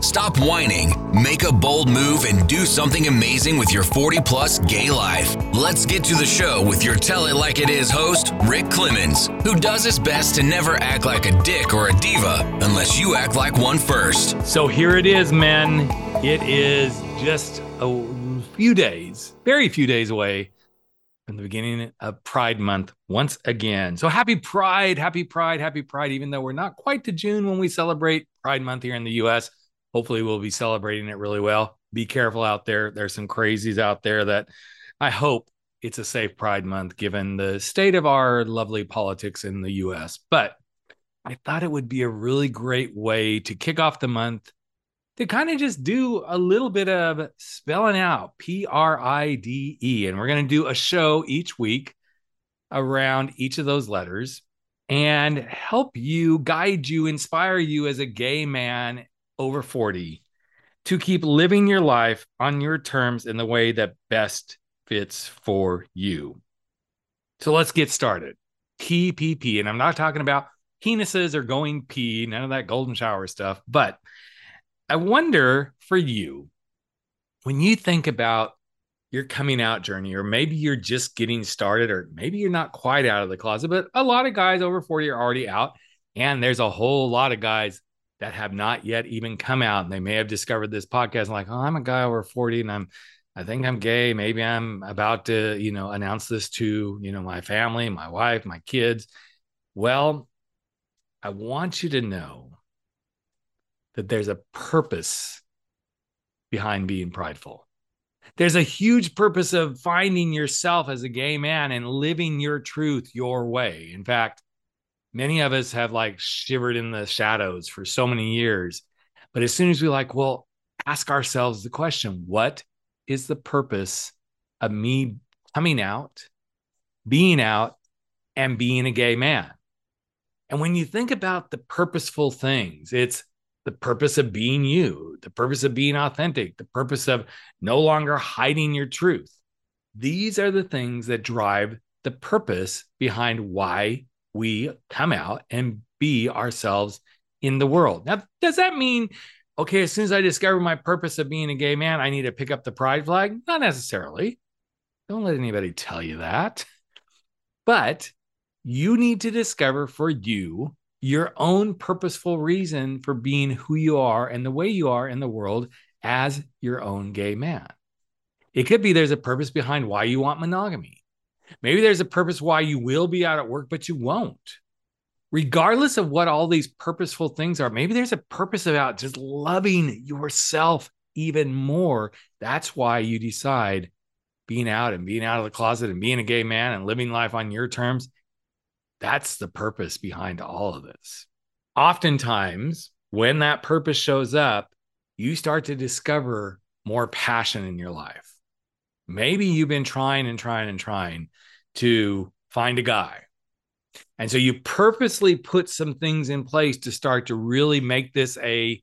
stop whining, make a bold move, and do something amazing with your 40 plus gay life. Let's get to the show with your Tell It Like It Is host, Rick Clemons, who does his best to never act like a dick or a diva unless you act like one first. So here it is, men. It is just a few days, very few days away from the beginning of Pride Month once again. So happy Pride, happy Pride, happy Pride, even though we're not quite to June when we celebrate Pride Month here in the US. Hopefully, we'll be celebrating it really well. Be careful out there. There's some crazies out there that I hope it's a safe Pride Month given the state of our lovely politics in the US. But I thought it would be a really great way to kick off the month to kind of just do a little bit of spelling out P R I D E. And we're going to do a show each week around each of those letters and help you, guide you, inspire you as a gay man over 40 to keep living your life on your terms in the way that best fits for you. So let's get started. TPP. And I'm not talking about penises or going pee, none of that golden shower stuff, but I wonder for you, when you think about your coming out journey, or maybe you're just getting started, or maybe you're not quite out of the closet, but a lot of guys over 40 are already out. And there's a whole lot of guys that have not yet even come out. And they may have discovered this podcast like, oh, I'm a guy over 40 and I'm I think I'm gay. Maybe I'm about to, you know, announce this to, you know, my family, my wife, my kids. Well, I want you to know that there's a purpose behind being prideful. There's a huge purpose of finding yourself as a gay man and living your truth your way. In fact, many of us have like shivered in the shadows for so many years. But as soon as we like, well, ask ourselves the question, what is the purpose of me coming out, being out, and being a gay man? And when you think about the purposeful things, it's the purpose of being you, the purpose of being authentic, the purpose of no longer hiding your truth. These are the things that drive the purpose behind why we come out and be ourselves in the world. Now, does that mean, okay, as soon as I discover my purpose of being a gay man, I need to pick up the pride flag? Not necessarily. Don't let anybody tell you that. But you need to discover for you your own purposeful reason for being who you are and the way you are in the world as your own gay man. It could be there's a purpose behind why you want monogamy. Maybe there's a purpose why you will be out at work, but you won't. Regardless of what all these purposeful things are, maybe there's a purpose about just loving yourself even more. That's why you decide being out and being out of the closet and being a gay man and living life on your terms that's the purpose behind all of this. Oftentimes, when that purpose shows up, you start to discover more passion in your life. Maybe you've been trying and trying and trying to find a guy. And so you purposely put some things in place to start to really make this a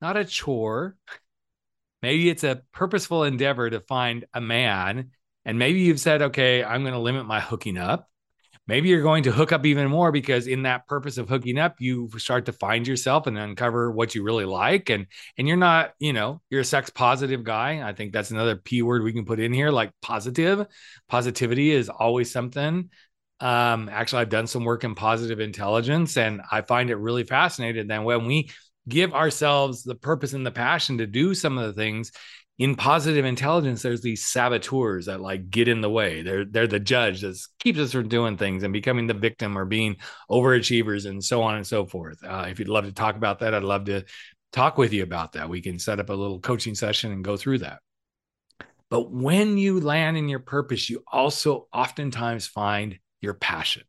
not a chore. Maybe it's a purposeful endeavor to find a man. And maybe you've said, okay, I'm going to limit my hooking up maybe you're going to hook up even more because in that purpose of hooking up you start to find yourself and uncover what you really like. And and you're not you know you're a sex positive guy. I think that's another p word we can put in here like positive. Positivity is always something. Um actually i've done some work in positive intelligence and i find it really fascinating that when we give ourselves the purpose and the passion to do some of the things in positive intelligence, there's these saboteurs that like get in the way. They're they're the judge that keeps us from doing things and becoming the victim or being overachievers and so on and so forth. Uh, if you'd love to talk about that, I'd love to talk with you about that. We can set up a little coaching session and go through that. But when you land in your purpose, you also oftentimes find your passion.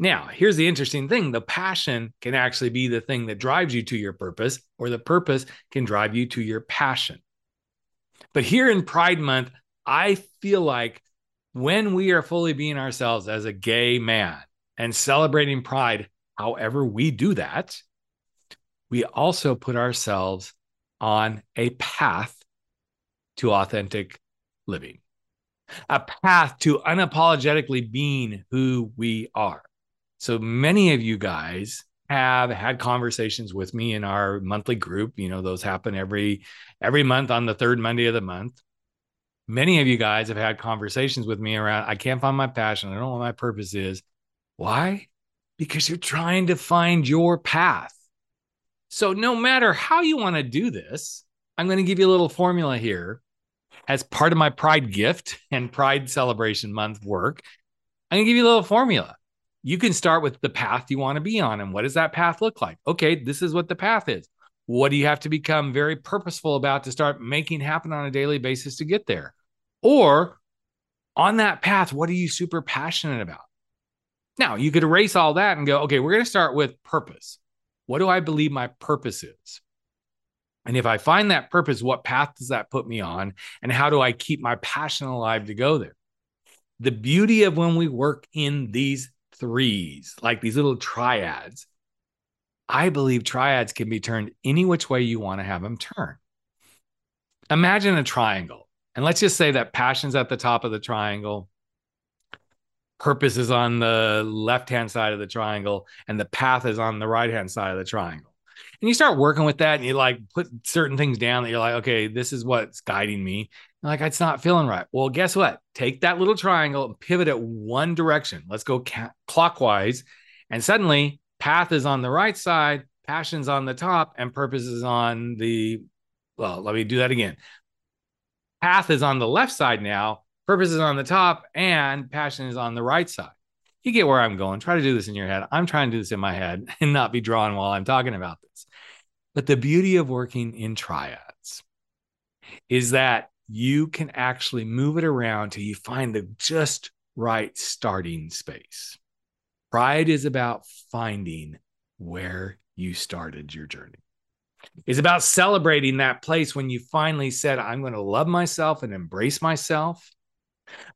Now, here's the interesting thing the passion can actually be the thing that drives you to your purpose, or the purpose can drive you to your passion. But here in Pride Month, I feel like when we are fully being ourselves as a gay man and celebrating pride, however we do that, we also put ourselves on a path to authentic living, a path to unapologetically being who we are. So many of you guys have had conversations with me in our monthly group. You know, those happen every every month on the third Monday of the month. Many of you guys have had conversations with me around I can't find my passion. I don't know what my purpose is. Why? Because you're trying to find your path. So no matter how you want to do this, I'm going to give you a little formula here as part of my pride gift and pride celebration month work. I'm going to give you a little formula you can start with the path you want to be on. And what does that path look like? Okay, this is what the path is. What do you have to become very purposeful about to start making happen on a daily basis to get there? Or on that path, what are you super passionate about? Now, you could erase all that and go, okay, we're going to start with purpose. What do I believe my purpose is? And if I find that purpose, what path does that put me on? And how do I keep my passion alive to go there? The beauty of when we work in these threes, like these little triads. I believe triads can be turned any which way you want to have them turn. Imagine a triangle. And let's just say that passion's at the top of the triangle, purpose is on the left hand side of the triangle, and the path is on the right hand side of the triangle. And you start working with that and you like put certain things down that you're like, okay, this is what's guiding me like it's not feeling right. Well, guess what? Take that little triangle and pivot it one direction. Let's go ca- clockwise. And suddenly, path is on the right side, passion's on the top, and purpose is on the, well, let me do that again. Path is on the left side now, purpose is on the top, and passion is on the right side. You get where I'm going. Try to do this in your head. I'm trying to do this in my head and not be drawn while I'm talking about this. But the beauty of working in triads is that you can actually move it around till you find the just right starting space. Pride is about finding where you started your journey. It's about celebrating that place when you finally said, I'm going to love myself and embrace myself.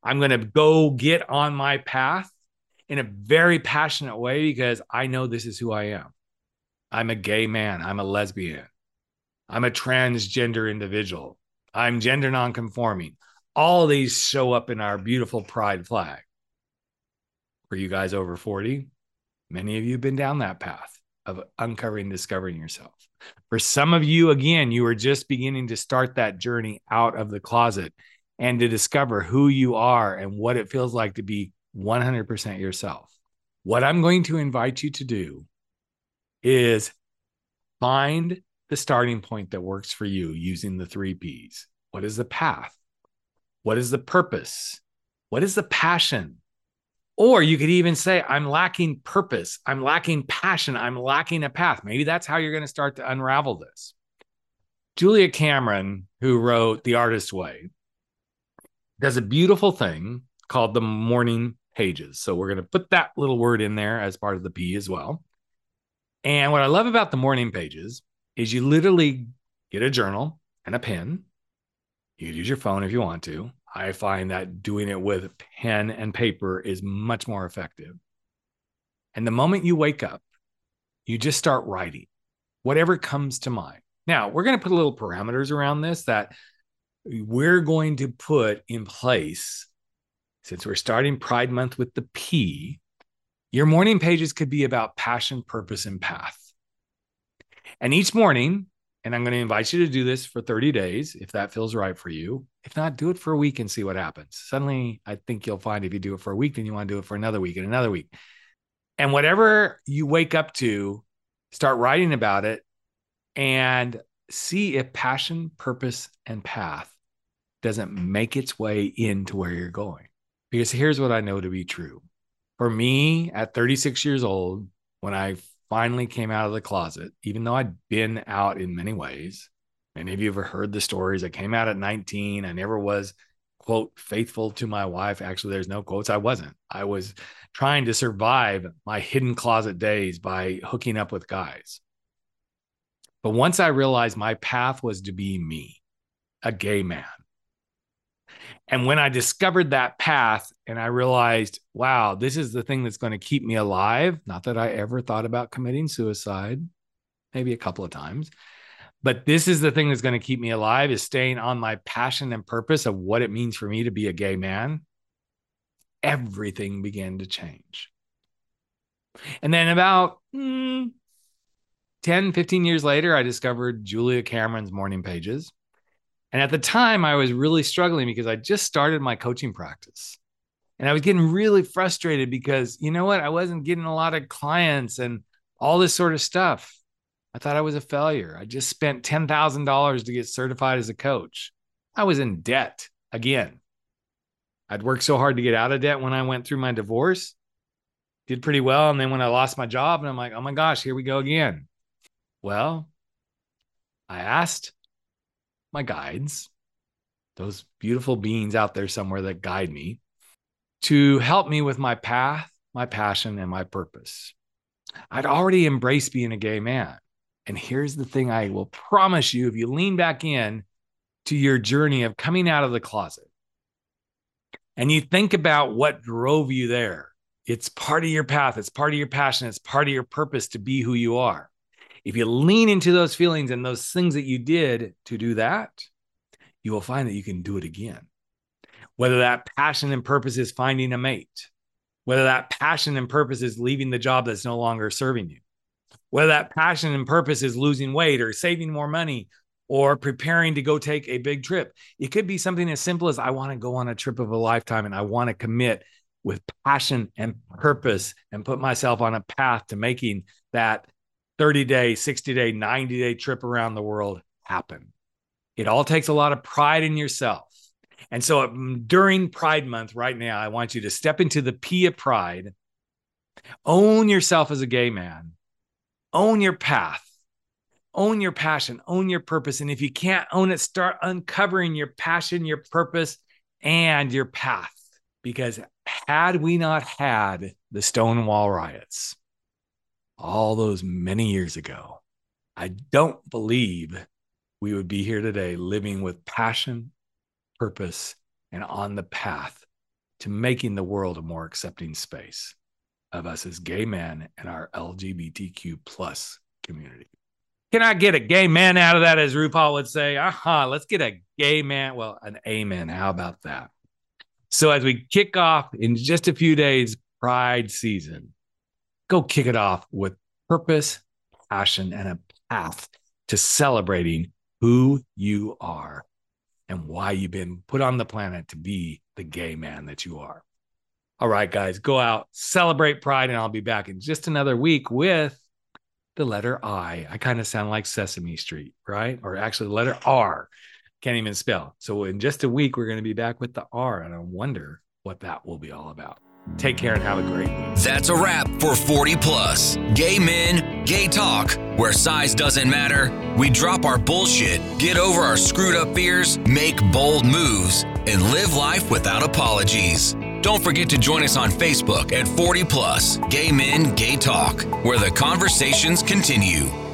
I'm going to go get on my path in a very passionate way because I know this is who I am. I'm a gay man. I'm a lesbian. I'm a transgender individual. I'm gender nonconforming. All these show up in our beautiful pride flag. For you guys over 40, many of you have been down that path of uncovering, discovering yourself. For some of you, again, you are just beginning to start that journey out of the closet and to discover who you are and what it feels like to be 100% yourself. What I'm going to invite you to do is find the starting point that works for you using the three P's. What is the path? What is the purpose? What is the passion? Or you could even say, I'm lacking purpose. I'm lacking passion. I'm lacking a path. Maybe that's how you're going to start to unravel this. Julia Cameron, who wrote The Artist's Way, does a beautiful thing called the morning pages. So we're going to put that little word in there as part of the P as well. And what I love about the morning pages is you literally get a journal and a pen. You use your phone if you want to. I find that doing it with pen and paper is much more effective. And the moment you wake up, you just start writing whatever comes to mind. Now, we're going to put a little parameters around this that we're going to put in place since we're starting Pride Month with the P. Your morning pages could be about passion, purpose, and path. And each morning, and I'm going to invite you to do this for 30 days if that feels right for you. If not, do it for a week and see what happens. Suddenly, I think you'll find if you do it for a week, then you want to do it for another week and another week. And whatever you wake up to, start writing about it and see if passion, purpose, and path doesn't make its way into where you're going. Because here's what I know to be true. For me, at 36 years old, when I finally came out of the closet, even though I'd been out in many ways. Many of you have heard the stories. I came out at 19. I never was, quote, faithful to my wife. Actually, there's no quotes. I wasn't. I was trying to survive my hidden closet days by hooking up with guys. But once I realized my path was to be me, a gay man, and when I discovered that path and I realized, wow, this is the thing that's going to keep me alive, not that I ever thought about committing suicide. maybe a couple of times. But this is the thing that's going to keep me alive is staying on my passion and purpose of what it means for me to be a gay man. Everything began to change. And then about mm, 10, 15 years later, I discovered Julia Cameron's morning pages. And at the time, I was really struggling because I just started my coaching practice. And I was getting really frustrated because, you know what? I wasn't getting a lot of clients and all this sort of stuff. I thought I was a failure. I just spent $10,000 to get certified as a coach. I was in debt again. I'd worked so hard to get out of debt when I went through my divorce, did pretty well. And then when I lost my job, and I'm like, oh my gosh, here we go again. Well, I asked my guides, those beautiful beings out there somewhere that guide me, to help me with my path, my passion, and my purpose. I'd already embraced being a gay man. And here's the thing I will promise you if you lean back in to your journey of coming out of the closet and you think about what drove you there, it's part of your path, it's part of your passion, it's part of your purpose to be who you are. If you lean into those feelings and those things that you did to do that, you will find that you can do it again whether that passion and purpose is finding a mate, whether that passion and purpose is leaving the job that's no longer serving you, whether that passion and purpose is losing weight or saving more money or preparing to go take a big trip. It could be something as simple as I want to go on a trip of a lifetime and I want to commit with passion and purpose and put myself on a path to making that 30 day, 60 day, 90 day trip around the world happen. It all takes a lot of pride in yourself and so um, during Pride Month, right now, I want you to step into the P of pride, own yourself as a gay man, own your path, own your passion, own your purpose. And if you can't own it, start uncovering your passion, your purpose, and your path. Because had we not had the Stonewall riots all those many years ago, I don't believe we would be here today living with passion purpose, and on the path to making the world a more accepting space of us as gay men and our LGBTQ plus community. Can I get a gay man out of that, as RuPaul would say? Aha, uh-huh, let's get a gay man. Well, an amen. How about that? So, as we kick off in just a few days, Pride season, go kick it off with purpose, passion, and a path to celebrating who you are and why you've been put on the planet to be the gay man that you are. All right, guys, go out, celebrate Pride, and I'll be back in just another week with the letter I. I kind of sound like Sesame Street, right? Or actually, the letter R. Can't even spell. So, in just a week, we're going to be back with the R, and I wonder what that will be all about. Take care and have a great week. That's a wrap for 40 Plus. Gay men, gay talk, where size doesn't matter. We drop our bullshit, get over our screwed up fears, make bold moves, and live life without apologies. Don't forget to join us on Facebook at 40 Plus Gay Men, Gay Talk, where the conversations continue.